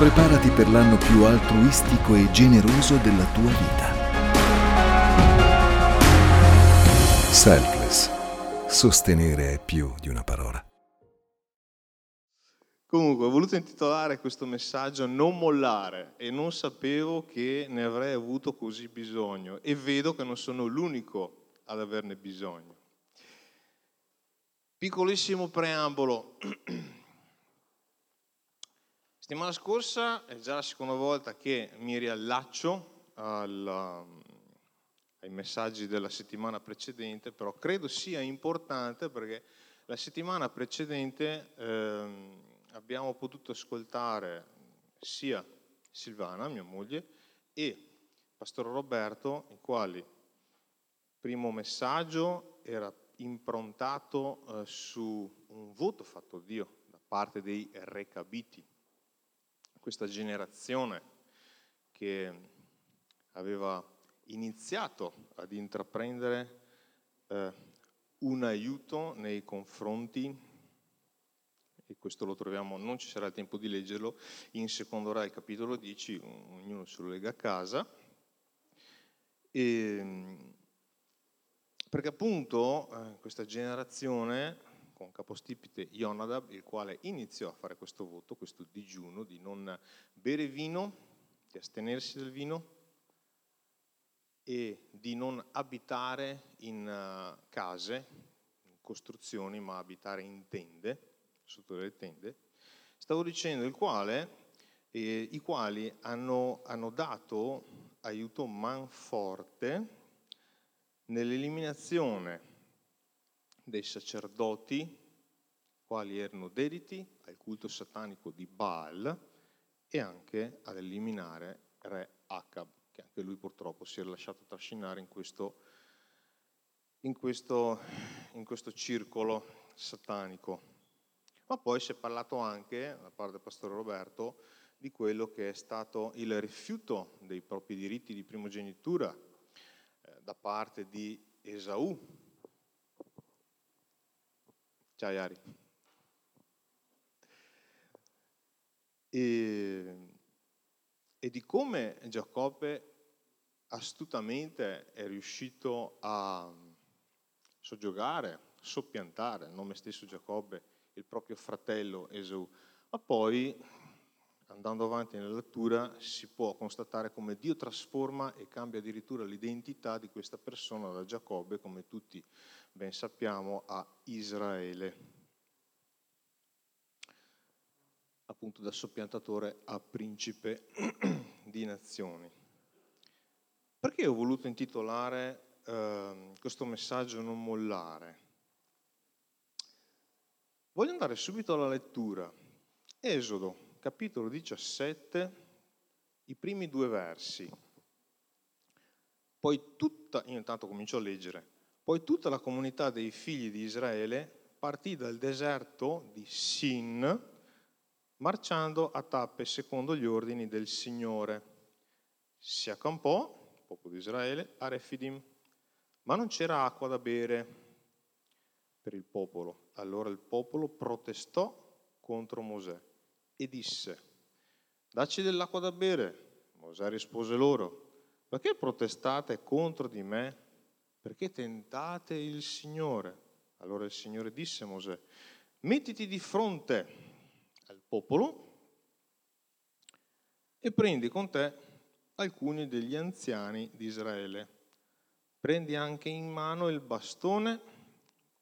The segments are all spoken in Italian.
Preparati per l'anno più altruistico e generoso della tua vita. Selfless. Sostenere è più di una parola. Comunque, ho voluto intitolare questo messaggio Non mollare e non sapevo che ne avrei avuto così bisogno e vedo che non sono l'unico ad averne bisogno. Piccolissimo preambolo. Settimana scorsa è già la seconda volta che mi riallaccio al, ai messaggi della settimana precedente, però credo sia importante perché la settimana precedente eh, abbiamo potuto ascoltare sia Silvana, mia moglie, e Pastore Roberto, i quali il primo messaggio era improntato eh, su un voto fatto a Dio da parte dei recabiti questa generazione che aveva iniziato ad intraprendere eh, un aiuto nei confronti, e questo lo troviamo, non ci sarà il tempo di leggerlo, in secondo Re, capitolo 10, ognuno se lo lega a casa, e, perché appunto eh, questa generazione con capostipite Ionadab, il quale iniziò a fare questo voto, questo digiuno di non bere vino, di astenersi dal vino e di non abitare in uh, case, in costruzioni, ma abitare in tende, sotto delle tende. Stavo dicendo il quale, eh, i quali hanno, hanno dato aiuto manforte nell'eliminazione dei sacerdoti, quali erano dediti al culto satanico di Baal e anche ad eliminare re Acab, che anche lui purtroppo si è lasciato trascinare in questo, in questo, in questo circolo satanico. Ma poi si è parlato anche, da parte del pastore Roberto, di quello che è stato il rifiuto dei propri diritti di primogenitura eh, da parte di Esaù, Ciao Iari. E, e di come Giacobbe astutamente è riuscito a soggiogare, soppiantare il nome stesso Giacobbe, il proprio fratello Esau. Ma poi, andando avanti nella lettura, si può constatare come Dio trasforma e cambia addirittura l'identità di questa persona da Giacobbe, come tutti ben sappiamo, a Israele. Appunto da soppiantatore a principe di nazioni. Perché ho voluto intitolare eh, questo messaggio Non mollare? Voglio andare subito alla lettura. Esodo, capitolo 17, i primi due versi. Poi tutta, io intanto comincio a leggere. Poi tutta la comunità dei figli di Israele partì dal deserto di Sin, marciando a tappe secondo gli ordini del Signore. Si accampò, il popolo di Israele, a Refidim, ma non c'era acqua da bere per il popolo. Allora il popolo protestò contro Mosè e disse, dacci dell'acqua da bere. Mosè rispose loro, perché protestate contro di me perché tentate il Signore. Allora il Signore disse a Mosè, mettiti di fronte al popolo e prendi con te alcuni degli anziani di Israele. Prendi anche in mano il bastone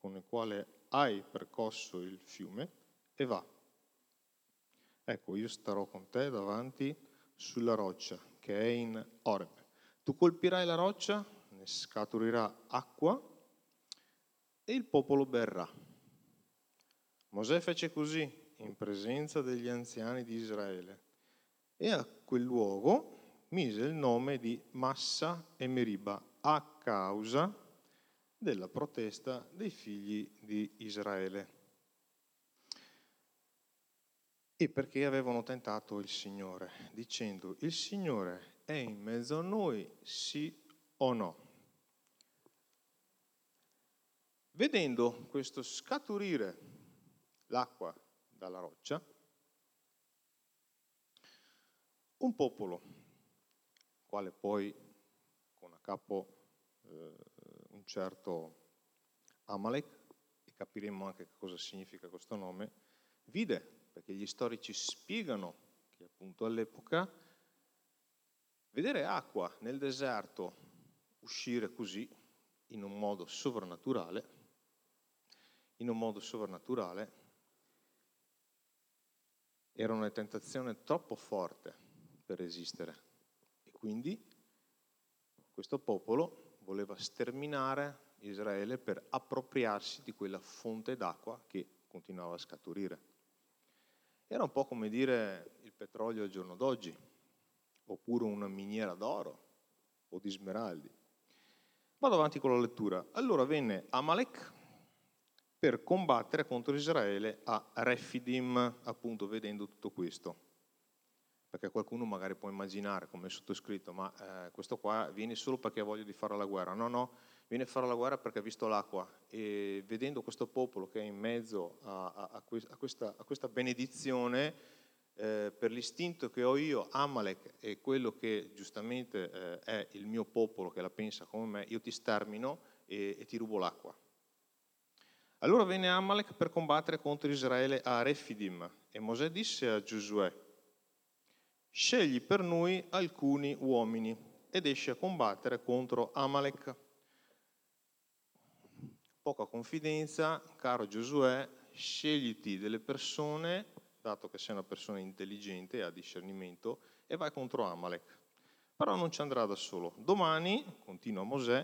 con il quale hai percosso il fiume e va. Ecco, io starò con te davanti sulla roccia che è in Oreb. Tu colpirai la roccia ne scaturirà acqua e il popolo berrà. Mosè fece così in presenza degli anziani di Israele e a quel luogo mise il nome di Massa e Meriba a causa della protesta dei figli di Israele. E perché avevano tentato il Signore, dicendo, il Signore è in mezzo a noi, sì o no? Vedendo questo scaturire l'acqua dalla roccia, Un popolo, quale poi con a capo eh, un certo Amalek, e capiremo anche cosa significa questo nome, vide, perché gli storici spiegano che appunto all'epoca vedere acqua nel deserto uscire così in un modo sovrannaturale, in un modo sovrannaturale, era una tentazione troppo forte per resistere e quindi questo popolo voleva sterminare Israele per appropriarsi di quella fonte d'acqua che continuava a scaturire. Era un po' come dire il petrolio al giorno d'oggi, oppure una miniera d'oro o di smeraldi. Vado avanti con la lettura. Allora venne Amalek per combattere contro Israele a Refidim, appunto vedendo tutto questo. Perché qualcuno magari può immaginare, come è sottoscritto, ma eh, questo qua viene solo perché ha voglia di fare la guerra. No, no, viene a fare la guerra perché ha visto l'acqua e vedendo questo popolo che è in mezzo a, a, a, questa, a questa, benedizione, eh, per l'istinto che ho io, Amalek è quello che giustamente eh, è il mio popolo che la pensa come me, io ti stermino e, e ti rubo l'acqua. Allora venne Amalek per combattere contro Israele a Refidim e Mosè disse a Giosuè, scegli per noi alcuni uomini ed esci a combattere contro Amalek. Poca confidenza, caro Giosuè, scegliti delle persone dato che sei una persona intelligente e ha discernimento, e vai contro Amalek. Però non ci andrà da solo. Domani, continua Mosè,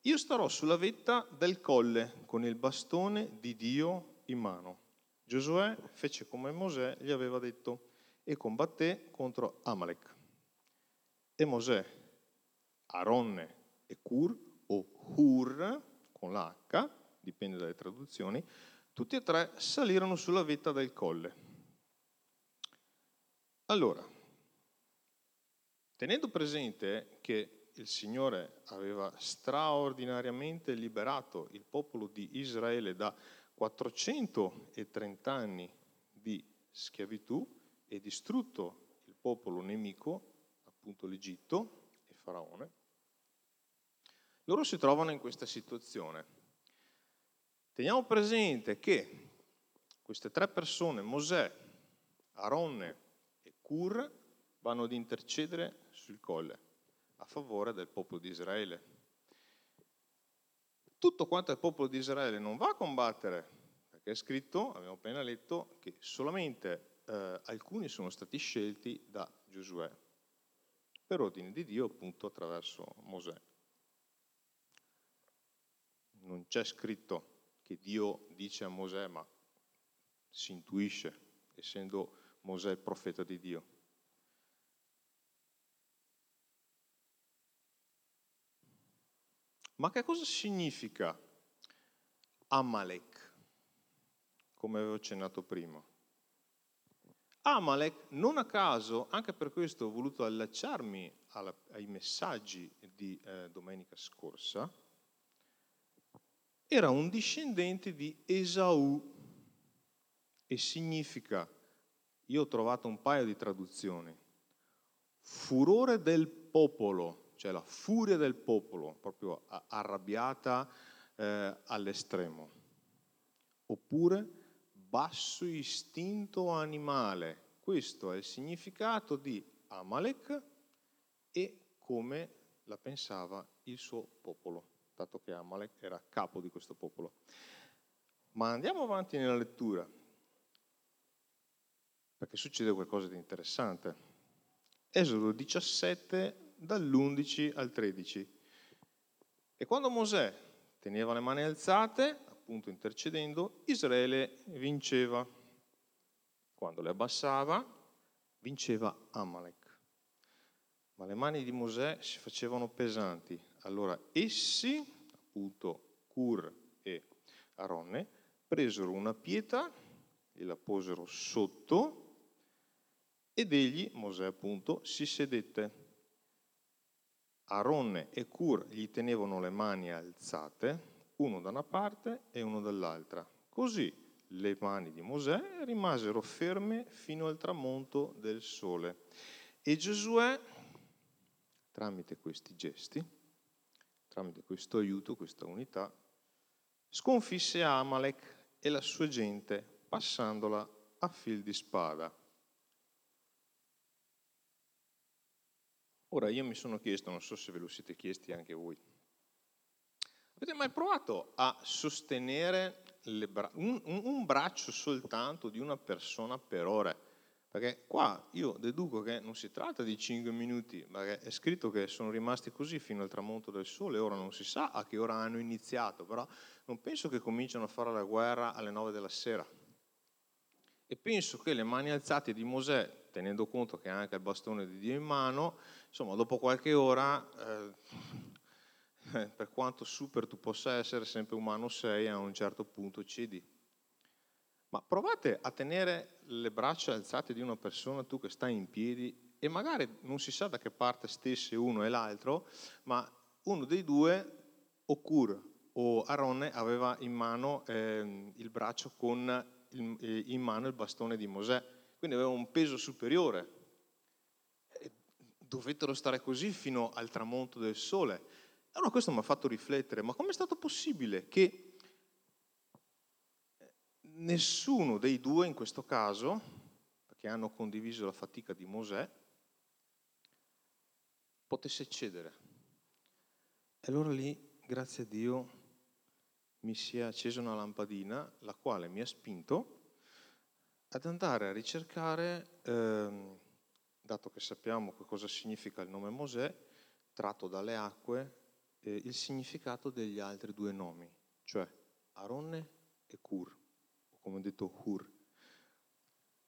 io starò sulla vetta del colle con il bastone di Dio in mano. Giosuè fece come Mosè gli aveva detto e combatté contro Amalek. E Mosè, Aronne e Cur, o Hur, con l'H, dipende dalle traduzioni, tutti e tre salirono sulla vetta del colle. Allora, tenendo presente che il Signore aveva straordinariamente liberato il popolo di Israele da 430 anni di schiavitù e distrutto il popolo nemico, appunto l'Egitto e Faraone, loro si trovano in questa situazione. Teniamo presente che queste tre persone, Mosè, Aronne Cur vanno ad intercedere sul colle a favore del popolo di Israele. Tutto quanto il popolo di Israele non va a combattere, perché è scritto, abbiamo appena letto, che solamente eh, alcuni sono stati scelti da Giosuè, per ordine di Dio appunto attraverso Mosè. Non c'è scritto che Dio dice a Mosè, ma si intuisce, essendo Mosè il profeta di Dio. Ma che cosa significa Amalek, come avevo accennato prima? Amalek, non a caso, anche per questo ho voluto allacciarmi alla, ai messaggi di eh, domenica scorsa, era un discendente di Esaù e significa io ho trovato un paio di traduzioni. Furore del popolo, cioè la furia del popolo, proprio arrabbiata eh, all'estremo. Oppure basso istinto animale. Questo è il significato di Amalek e come la pensava il suo popolo, dato che Amalek era capo di questo popolo. Ma andiamo avanti nella lettura perché succede qualcosa di interessante. Esodo 17 dall'11 al 13. E quando Mosè teneva le mani alzate, appunto intercedendo, Israele vinceva. Quando le abbassava, vinceva Amalek. Ma le mani di Mosè si facevano pesanti. Allora essi, appunto Cur e Aronne, presero una pietra e la posero sotto ed egli, Mosè appunto, si sedette. Aronne e Cur gli tenevano le mani alzate, uno da una parte e uno dall'altra. Così le mani di Mosè rimasero ferme fino al tramonto del sole. E Giosuè, tramite questi gesti, tramite questo aiuto, questa unità, sconfisse Amalek e la sua gente passandola a fil di spada. Ora io mi sono chiesto, non so se ve lo siete chiesti anche voi, avete mai provato a sostenere bra- un, un, braccio soltanto di una persona per ore? Perché qua io deduco che non si tratta di 5 minuti, perché è scritto che sono rimasti così fino al tramonto del sole, ora non si sa a che ora hanno iniziato, però non penso che cominciano a fare la guerra alle 9 della sera. E penso che le mani alzate di Mosè, tenendo conto che ha anche il bastone di Dio in mano, insomma, dopo qualche ora, eh, per quanto super tu possa essere, sempre umano sei, a un certo punto cedi. Ma provate a tenere le braccia alzate di una persona, tu che stai in piedi, e magari non si sa da che parte stesse uno e l'altro, ma uno dei due, o Cur o Aronne, aveva in mano eh, il braccio con il, eh, in mano il bastone di Mosè, quindi aveva un peso superiore. Dovettero stare così fino al tramonto del sole. Allora questo mi ha fatto riflettere, ma com'è stato possibile che nessuno dei due in questo caso, perché hanno condiviso la fatica di Mosè, potesse cedere. E allora lì, grazie a Dio, mi si è accesa una lampadina, la quale mi ha spinto ad andare a ricercare, ehm, dato che sappiamo che cosa significa il nome Mosè, tratto dalle acque, eh, il significato degli altri due nomi, cioè Aronne e Cur come ho detto Hur.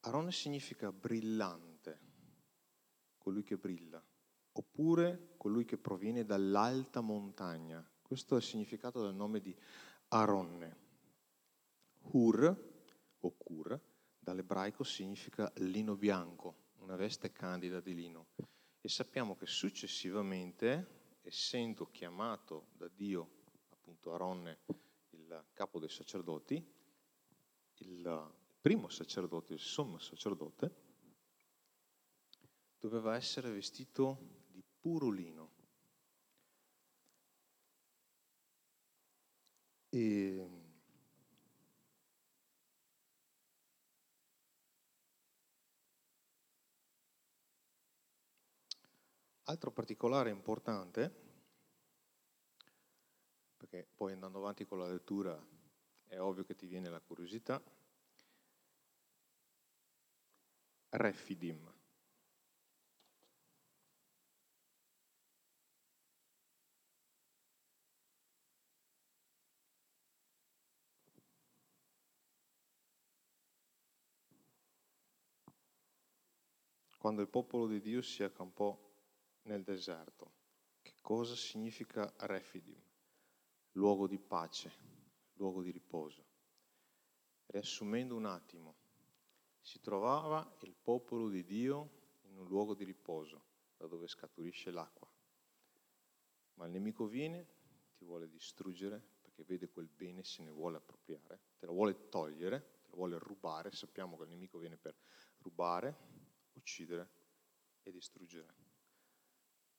Aronne significa brillante, colui che brilla, oppure colui che proviene dall'alta montagna. Questo è il significato del nome di Aronne. Hur, o Kur, dall'ebraico significa lino bianco, una veste candida di lino. E sappiamo che successivamente, essendo chiamato da Dio, appunto Aronne, il capo dei sacerdoti, il primo sacerdote, il sommo sacerdote, doveva essere vestito di puro lino. E altro particolare importante, perché poi andando avanti con la lettura è ovvio che ti viene la curiosità. Refidim. Quando il popolo di Dio si accampò nel deserto, che cosa significa Refidim? Luogo di pace, luogo di riposo. Riassumendo un attimo, si trovava il popolo di Dio in un luogo di riposo, da dove scaturisce l'acqua. Ma il nemico viene, ti vuole distruggere, perché vede quel bene, se ne vuole appropriare, te lo vuole togliere, te lo vuole rubare. Sappiamo che il nemico viene per rubare, uccidere e distruggere.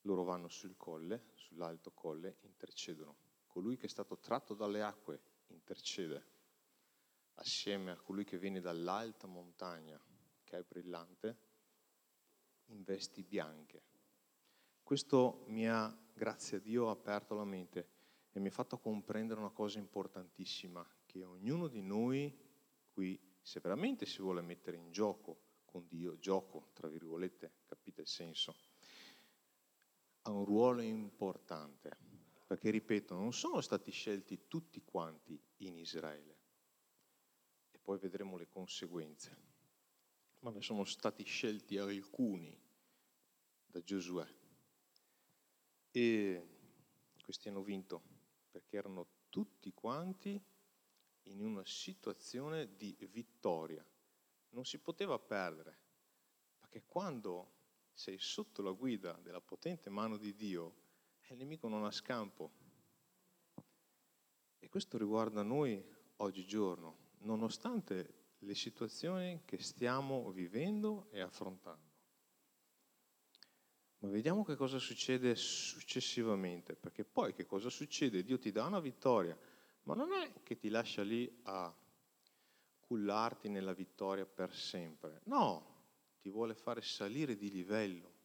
Loro vanno sul colle, sull'alto colle, intercedono. Colui che è stato tratto dalle acque intercede assieme a colui che viene dall'alta montagna, che è brillante, in vesti bianche. Questo mi ha, grazie a Dio, aperto la mente e mi ha fatto comprendere una cosa importantissima, che ognuno di noi qui, se veramente si vuole mettere in gioco con Dio, gioco, tra virgolette, capite il senso, ha un ruolo importante perché ripeto, non sono stati scelti tutti quanti in Israele, e poi vedremo le conseguenze, ma ne sono stati scelti alcuni da Giosuè. E questi hanno vinto perché erano tutti quanti in una situazione di vittoria. Non si poteva perdere, perché quando sei sotto la guida della potente mano di Dio, il nemico non ha scampo. E questo riguarda noi oggigiorno, nonostante le situazioni che stiamo vivendo e affrontando. Ma vediamo che cosa succede successivamente, perché poi che cosa succede? Dio ti dà una vittoria, ma non è che ti lascia lì a cullarti nella vittoria per sempre. No, ti vuole fare salire di livello.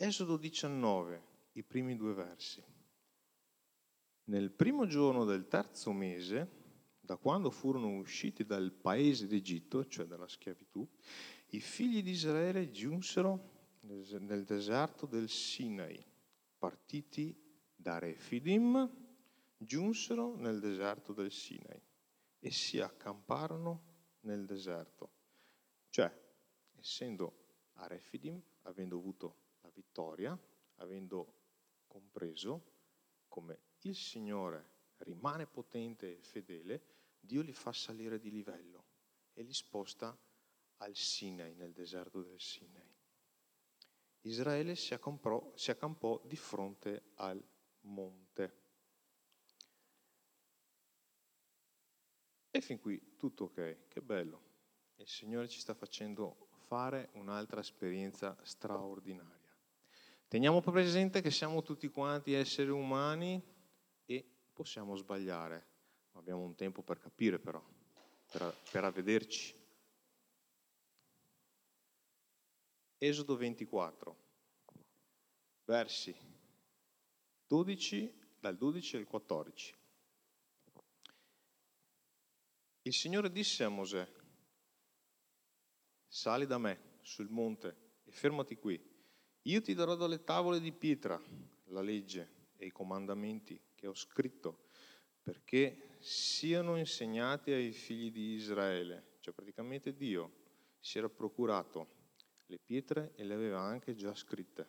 Esodo 19, i primi due versi. Nel primo giorno del terzo mese, da quando furono usciti dal paese d'Egitto, cioè dalla schiavitù, i figli di Israele giunsero nel deserto del Sinai, partiti da Refidim, giunsero nel deserto del Sinai e si accamparono nel deserto. Cioè, essendo a Refidim, avendo avuto vittoria, avendo compreso come il Signore rimane potente e fedele, Dio li fa salire di livello e li sposta al Sinai, nel deserto del Sinai. Israele si accampò, si accampò di fronte al monte. E fin qui tutto ok, che bello. Il Signore ci sta facendo fare un'altra esperienza straordinaria. Teniamo presente che siamo tutti quanti esseri umani e possiamo sbagliare, abbiamo un tempo per capire però, per, per avvederci. Esodo 24, versi 12, dal 12 al 14. Il Signore disse a Mosè, sali da me sul monte e fermati qui. Io ti darò dalle tavole di pietra la legge e i comandamenti che ho scritto perché siano insegnati ai figli di Israele. Cioè praticamente Dio si era procurato le pietre e le aveva anche già scritte.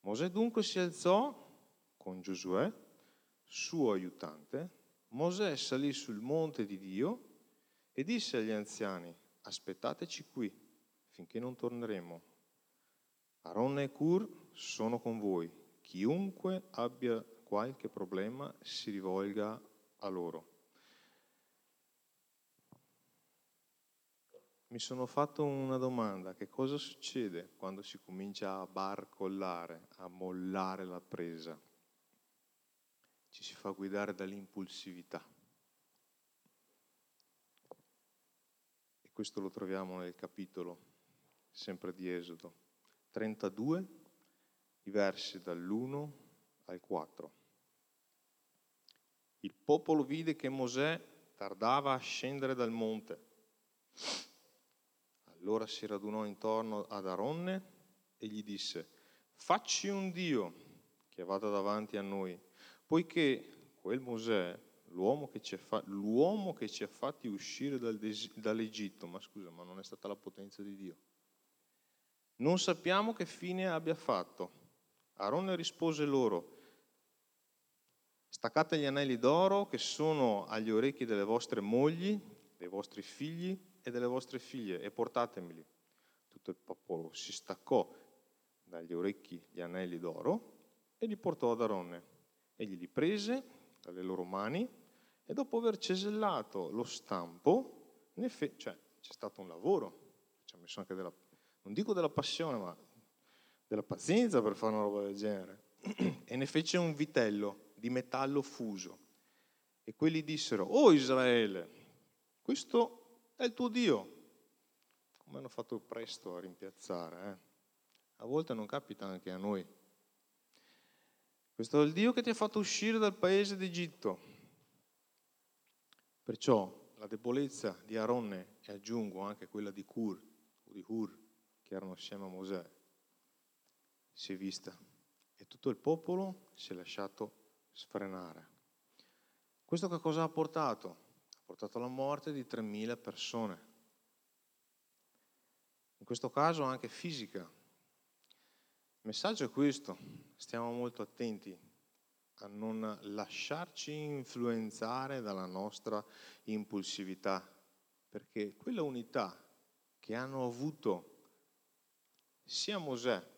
Mosè dunque si alzò con Giosuè, suo aiutante. Mosè salì sul monte di Dio e disse agli anziani, aspettateci qui finché non torneremo. Aaron e Cur sono con voi. Chiunque abbia qualche problema si rivolga a loro. mi sono fatto una domanda, che cosa succede quando si comincia a barcollare, a mollare la presa? Ci si fa guidare dall'impulsività. E questo lo troviamo nel capitolo, sempre di Esodo, 32, i versi dall'1 al 4. Il popolo vide che Mosè tardava a scendere dal monte allora si radunò intorno ad Aronne e gli disse, facci un Dio che vada davanti a noi, poiché quel Mosè, l'uomo che ci ha, fa- l'uomo che ci ha fatti uscire dal des- dall'Egitto, ma scusa, ma non è stata la potenza di Dio. Non sappiamo che fine abbia fatto. Aronne rispose loro, staccate gli anelli d'oro che sono agli orecchi delle vostre mogli, dei vostri figli e delle vostre figlie e portatemeli. Tutto il popolo si staccò dagli orecchi gli anelli d'oro e li portò ad Aronne. Egli li prese dalle loro mani e dopo aver cesellato lo stampo, fe- cioè c'è stato un lavoro, ci ha messo anche della, non dico della passione, ma della pazienza per fare una roba del genere. e ne fece un vitello di metallo fuso. E quelli dissero, oh Israele, questo è il tuo Dio. Come hanno fatto presto a rimpiazzare. Eh? A volte non capita anche a noi. Questo è il Dio che ti ha fatto uscire dal paese d'Egitto. Perciò la debolezza di Aronne, e aggiungo anche quella di Cur, o di Hur, che erano assieme a Mosè, si è vista e tutto il popolo si è lasciato sfrenare. Questo che cosa ha portato? portato alla morte di 3.000 persone. In questo caso anche fisica. Il messaggio è questo, stiamo molto attenti a non lasciarci influenzare dalla nostra impulsività, perché quella unità che hanno avuto sia Mosè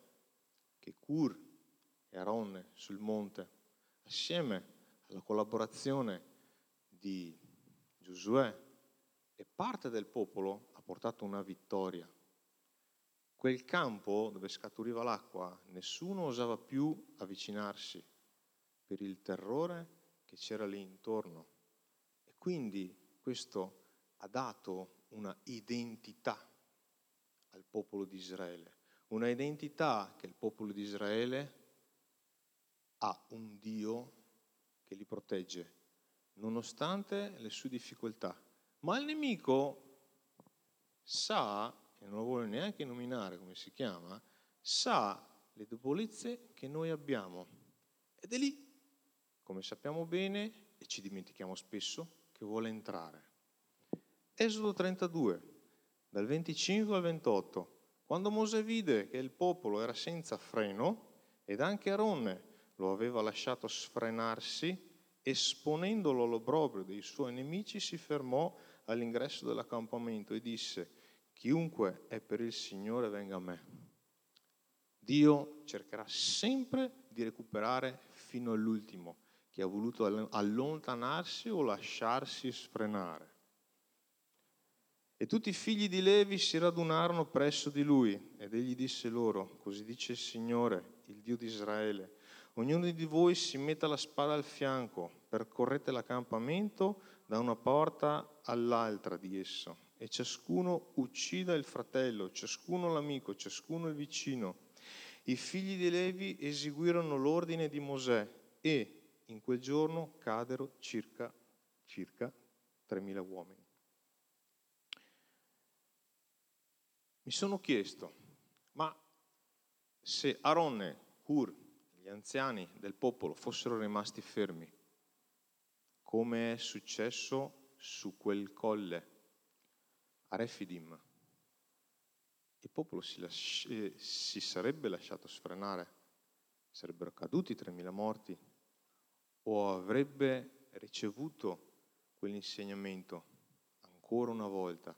che Cur e Aronne sul monte, assieme alla collaborazione di Giosuè e parte del popolo ha portato una vittoria. quel campo dove scaturiva l'acqua nessuno osava più avvicinarsi per il terrore che c'era lì intorno. E quindi questo ha dato una identità al popolo di Israele, una identità che il popolo di Israele ha un Dio che li protegge, nonostante le sue difficoltà. Ma il nemico sa, e non lo vuole neanche nominare come si chiama, sa le debolezze che noi abbiamo. Ed è lì, come sappiamo bene e ci dimentichiamo spesso, che vuole entrare. Esodo 32, dal 25 al 28. Quando Mosè vide che il popolo era senza freno ed anche Aronne lo aveva lasciato sfrenarsi, esponendolo all'obbrobrio dei suoi nemici, si fermò all'ingresso dell'accampamento e disse, chiunque è per il Signore venga a me. Dio cercherà sempre di recuperare fino all'ultimo chi ha voluto allontanarsi o lasciarsi sfrenare. E tutti i figli di Levi si radunarono presso di lui ed egli disse loro, così dice il Signore, il Dio di Israele, ognuno di voi si metta la spada al fianco, percorrete l'accampamento da una porta all'altra di esso e ciascuno uccida il fratello, ciascuno l'amico, ciascuno il vicino. I figli di Levi eseguirono l'ordine di Mosè e in quel giorno cadero circa, circa 3.000 uomini. Mi sono chiesto, ma se Aronne, Hur, gli anziani del popolo fossero rimasti fermi, come è successo su quel colle a Refidim, il popolo si, lasci- eh, si sarebbe lasciato sfrenare, sarebbero caduti 3.000 morti, o avrebbe ricevuto quell'insegnamento ancora una volta,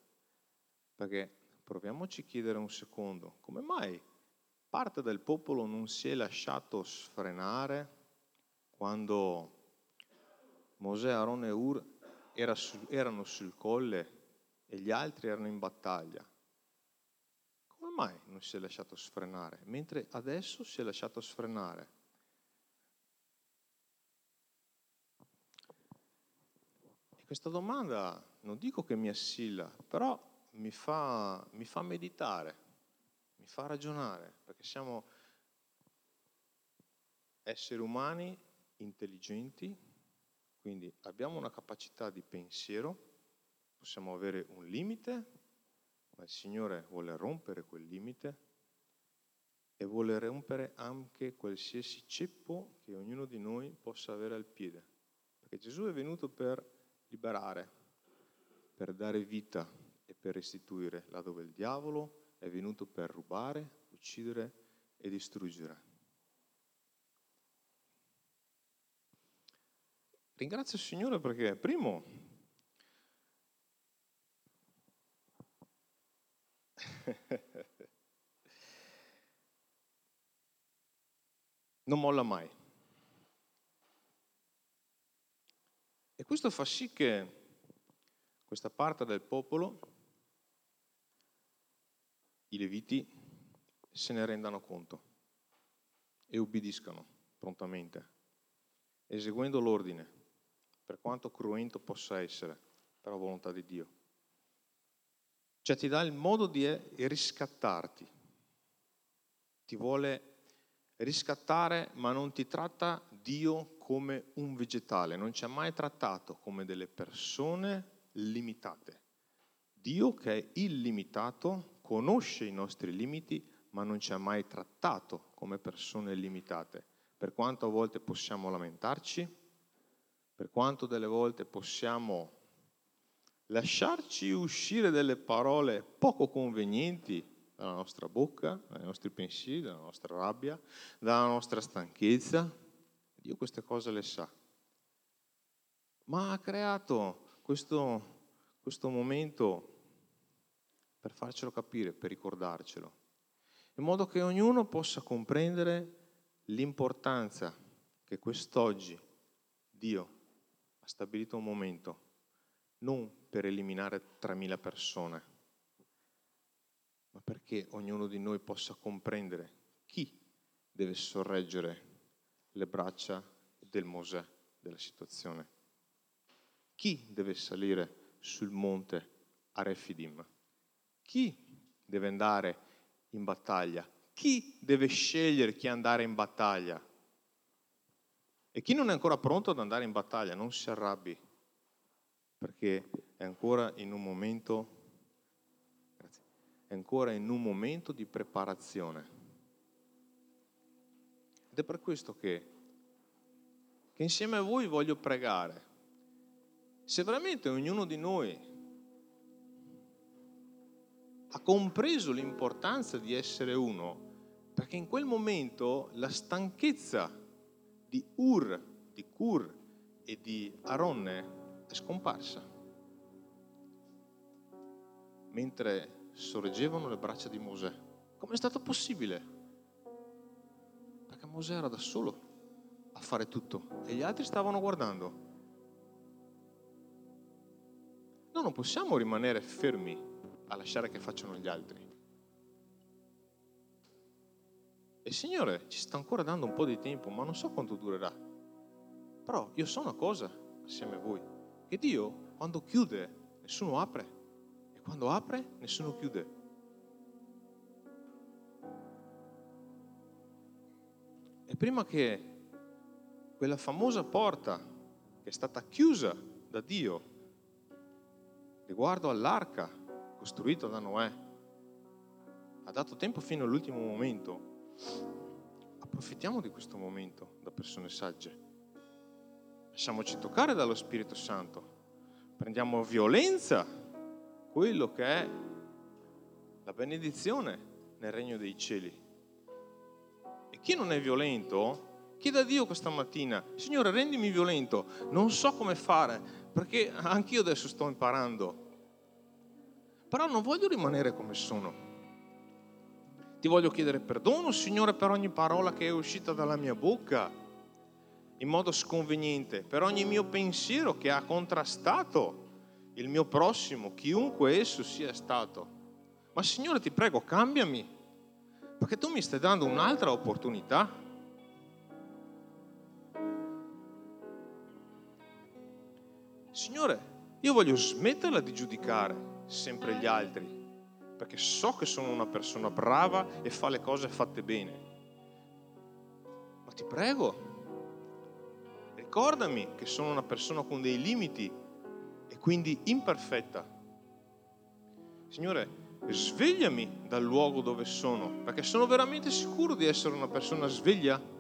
perché proviamoci a chiedere un secondo, come mai parte del popolo non si è lasciato sfrenare quando Mosè, Aaron e Ur erano sul colle e gli altri erano in battaglia? Come mai non si è lasciato sfrenare, mentre adesso si è lasciato sfrenare? Questa domanda non dico che mi assilla, però mi fa, mi fa meditare, mi fa ragionare, perché siamo esseri umani intelligenti, quindi abbiamo una capacità di pensiero, possiamo avere un limite, ma il Signore vuole rompere quel limite e vuole rompere anche qualsiasi ceppo che ognuno di noi possa avere al piede. Perché Gesù è venuto per liberare, per dare vita, e per restituire là dove il diavolo è venuto per rubare, uccidere e distruggere. Ringrazio il Signore perché, primo, non molla mai. E questo fa sì che questa parte del popolo i leviti se ne rendano conto e ubbidiscano prontamente, eseguendo l'ordine, per quanto cruento possa essere, per la volontà di Dio. Cioè ti dà il modo di riscattarti, ti vuole riscattare, ma non ti tratta Dio come un vegetale, non ci ha mai trattato come delle persone limitate. Dio che è illimitato conosce i nostri limiti, ma non ci ha mai trattato come persone limitate. Per quanto a volte possiamo lamentarci, per quanto delle volte possiamo lasciarci uscire delle parole poco convenienti dalla nostra bocca, dai nostri pensieri, dalla nostra rabbia, dalla nostra stanchezza, Dio queste cose le sa. Ma ha creato questo, questo momento per farcelo capire, per ricordarcelo, in modo che ognuno possa comprendere l'importanza che quest'oggi Dio ha stabilito un momento, non per eliminare 3.000 persone, ma perché ognuno di noi possa comprendere chi deve sorreggere le braccia del Mosè della situazione. Chi deve salire sul monte a Refidim? Chi deve andare in battaglia? Chi deve scegliere chi andare in battaglia? E chi non è ancora pronto ad andare in battaglia, non si arrabbi, perché è ancora in un momento, grazie, è ancora in un momento di preparazione. Ed è per questo che, che insieme a voi voglio pregare. Se veramente ognuno di noi ha compreso l'importanza di essere uno, perché in quel momento la stanchezza di Ur, di Kur e di Aronne è scomparsa. Mentre sorreggevano le braccia di Mosè. Come è stato possibile? Perché Mosè era da solo a fare tutto e gli altri stavano guardando. Noi non possiamo rimanere fermi a lasciare che facciano gli altri. E Signore ci sta ancora dando un po' di tempo, ma non so quanto durerà. Però io so una cosa assieme a voi, che Dio quando chiude nessuno apre e quando apre nessuno chiude. E prima che quella famosa porta che è stata chiusa da Dio riguardo all'arca costruita da Noè ha dato tempo fino all'ultimo momento Approfittiamo di questo momento da persone sagge. Lasciamoci toccare dallo Spirito Santo. Prendiamo violenza quello che è la benedizione nel regno dei cieli. E chi non è violento, chieda a Dio questa mattina, Signore rendimi violento, non so come fare, perché anch'io adesso sto imparando. Però non voglio rimanere come sono. Ti voglio chiedere perdono, Signore, per ogni parola che è uscita dalla mia bocca in modo sconveniente, per ogni mio pensiero che ha contrastato il mio prossimo, chiunque esso sia stato. Ma Signore, ti prego, cambiami, perché tu mi stai dando un'altra opportunità. Signore, io voglio smetterla di giudicare sempre gli altri perché so che sono una persona brava e fa le cose fatte bene. Ma ti prego, ricordami che sono una persona con dei limiti e quindi imperfetta. Signore, svegliami dal luogo dove sono, perché sono veramente sicuro di essere una persona sveglia.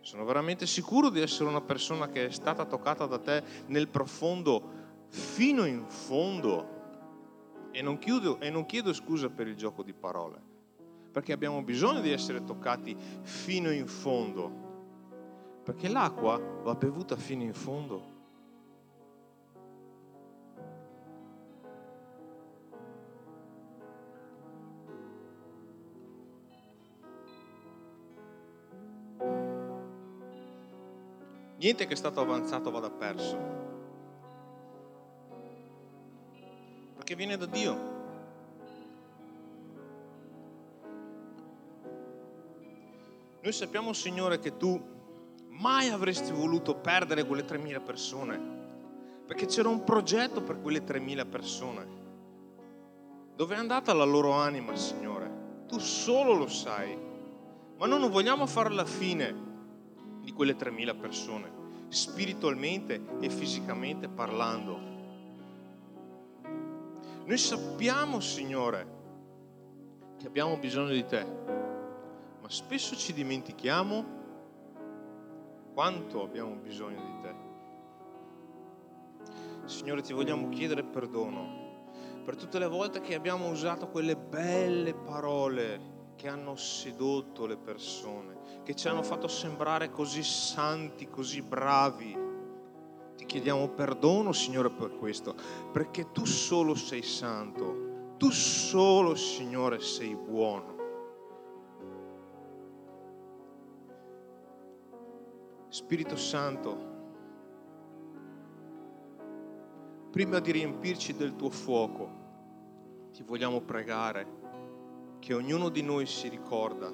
Sono veramente sicuro di essere una persona che è stata toccata da te nel profondo, fino in fondo e non, chiudo, e non chiedo scusa per il gioco di parole, perché abbiamo bisogno di essere toccati fino in fondo, perché l'acqua va bevuta fino in fondo. Niente che è stato avanzato vada perso. Perché viene da Dio. Noi sappiamo, Signore, che tu mai avresti voluto perdere quelle 3.000 persone, perché c'era un progetto per quelle 3.000 persone. Dove è andata la loro anima, Signore? Tu solo lo sai, ma noi non vogliamo fare la fine di quelle 3.000 persone, spiritualmente e fisicamente parlando noi sappiamo, Signore, che abbiamo bisogno di te, ma spesso ci dimentichiamo quanto abbiamo bisogno di te. Signore, ti vogliamo chiedere perdono per tutte le volte che abbiamo usato quelle belle parole che hanno sedotto le persone, che ci hanno fatto sembrare così santi, così bravi chiediamo perdono, Signore, per questo, perché tu solo sei santo, tu solo, Signore, sei buono. Spirito Santo, prima di riempirci del tuo fuoco, ti vogliamo pregare che ognuno di noi si ricorda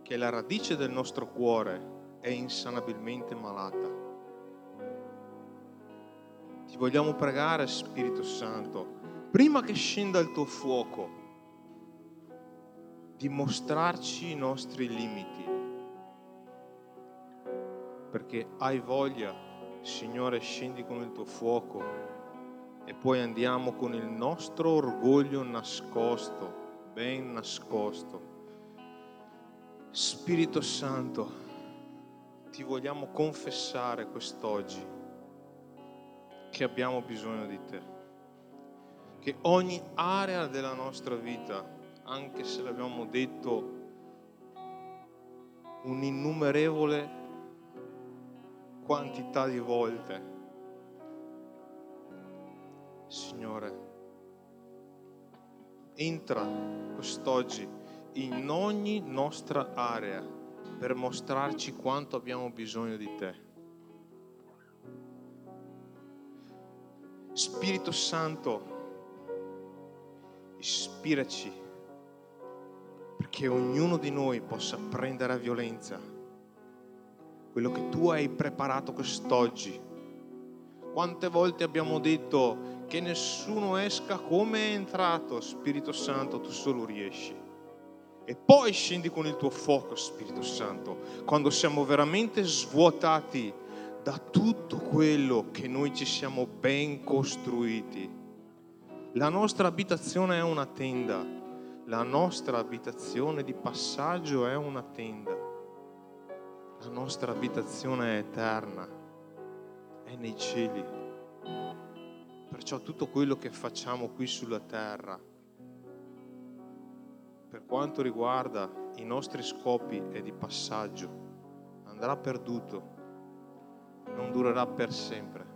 che la radice del nostro cuore è insanabilmente malata. Vogliamo pregare, Spirito Santo, prima che scenda il tuo fuoco, di mostrarci i nostri limiti, perché hai voglia, Signore, scendi con il tuo fuoco e poi andiamo con il nostro orgoglio nascosto, ben nascosto. Spirito Santo, ti vogliamo confessare quest'oggi che abbiamo bisogno di te, che ogni area della nostra vita, anche se l'abbiamo detto un'innumerevole quantità di volte, Signore, entra quest'oggi in ogni nostra area per mostrarci quanto abbiamo bisogno di te. Spirito Santo, ispiraci perché ognuno di noi possa prendere a violenza quello che tu hai preparato quest'oggi. Quante volte abbiamo detto che nessuno esca come è entrato, Spirito Santo, tu solo riesci. E poi scendi con il tuo fuoco, Spirito Santo, quando siamo veramente svuotati da tutto quello che noi ci siamo ben costruiti. La nostra abitazione è una tenda, la nostra abitazione di passaggio è una tenda, la nostra abitazione è eterna, è nei cieli. Perciò tutto quello che facciamo qui sulla terra, per quanto riguarda i nostri scopi è di passaggio, andrà perduto, non durerà per sempre.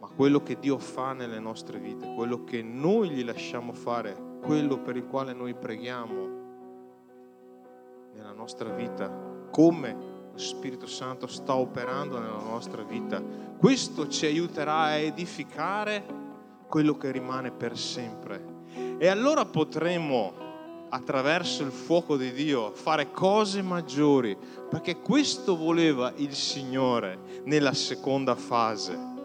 Ma quello che Dio fa nelle nostre vite, quello che noi gli lasciamo fare, quello per il quale noi preghiamo nella nostra vita, come Spirito Santo sta operando nella nostra vita. Questo ci aiuterà a edificare quello che rimane per sempre. E allora potremo, attraverso il fuoco di Dio, fare cose maggiori, perché questo voleva il Signore nella seconda fase.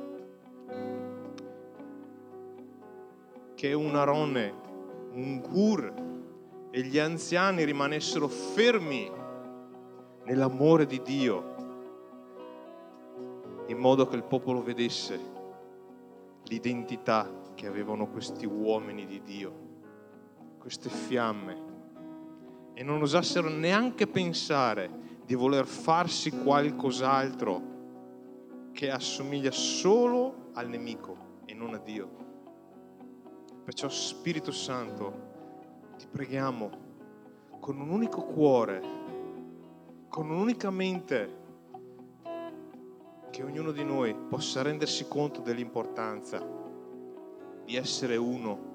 Che un Arone, un Gur e gli anziani rimanessero fermi nell'amore di Dio, in modo che il popolo vedesse l'identità che avevano questi uomini di Dio, queste fiamme, e non osassero neanche pensare di voler farsi qualcos'altro che assomiglia solo al nemico e non a Dio. Perciò Spirito Santo, ti preghiamo con un unico cuore con un'unica mente che ognuno di noi possa rendersi conto dell'importanza di essere uno,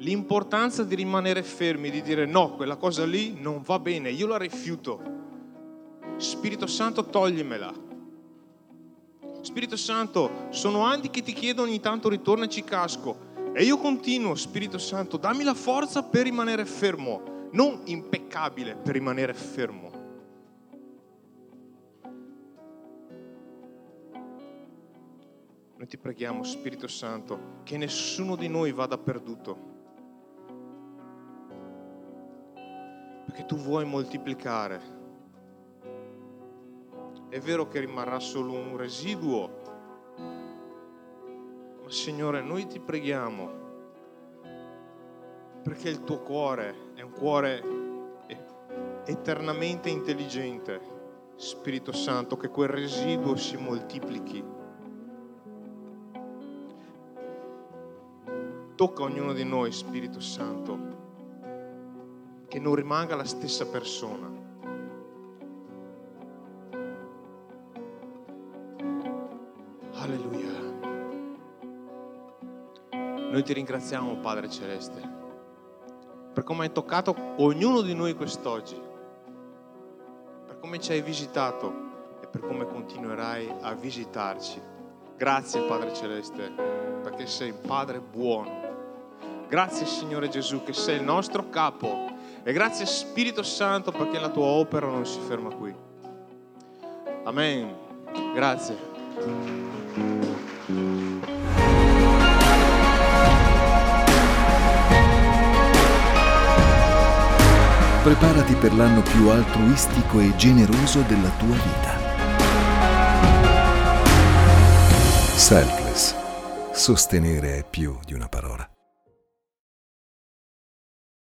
l'importanza di rimanere fermi, di dire no, quella cosa lì non va bene, io la rifiuto. Spirito Santo, toglimela. Spirito Santo, sono anni che ti chiedo ogni tanto ritorna e ci casco. E io continuo, Spirito Santo, dammi la forza per rimanere fermo, non impeccabile, per rimanere fermo. Noi ti preghiamo, Spirito Santo, che nessuno di noi vada perduto. Perché tu vuoi moltiplicare. È vero che rimarrà solo un residuo, ma Signore, noi ti preghiamo perché il tuo cuore è un cuore eternamente intelligente, Spirito Santo, che quel residuo si moltiplichi tocca ognuno di noi, Spirito Santo, che non rimanga la stessa persona. Alleluia. Noi ti ringraziamo, Padre Celeste, per come hai toccato ognuno di noi quest'oggi, per come ci hai visitato e per come continuerai a visitarci. Grazie, Padre Celeste, perché sei Padre buono Grazie Signore Gesù che sei il nostro capo e grazie Spirito Santo perché la tua opera non si ferma qui. Amen. Grazie. Preparati per l'anno più altruistico e generoso della tua vita. Selfless. Sostenere è più di una parola.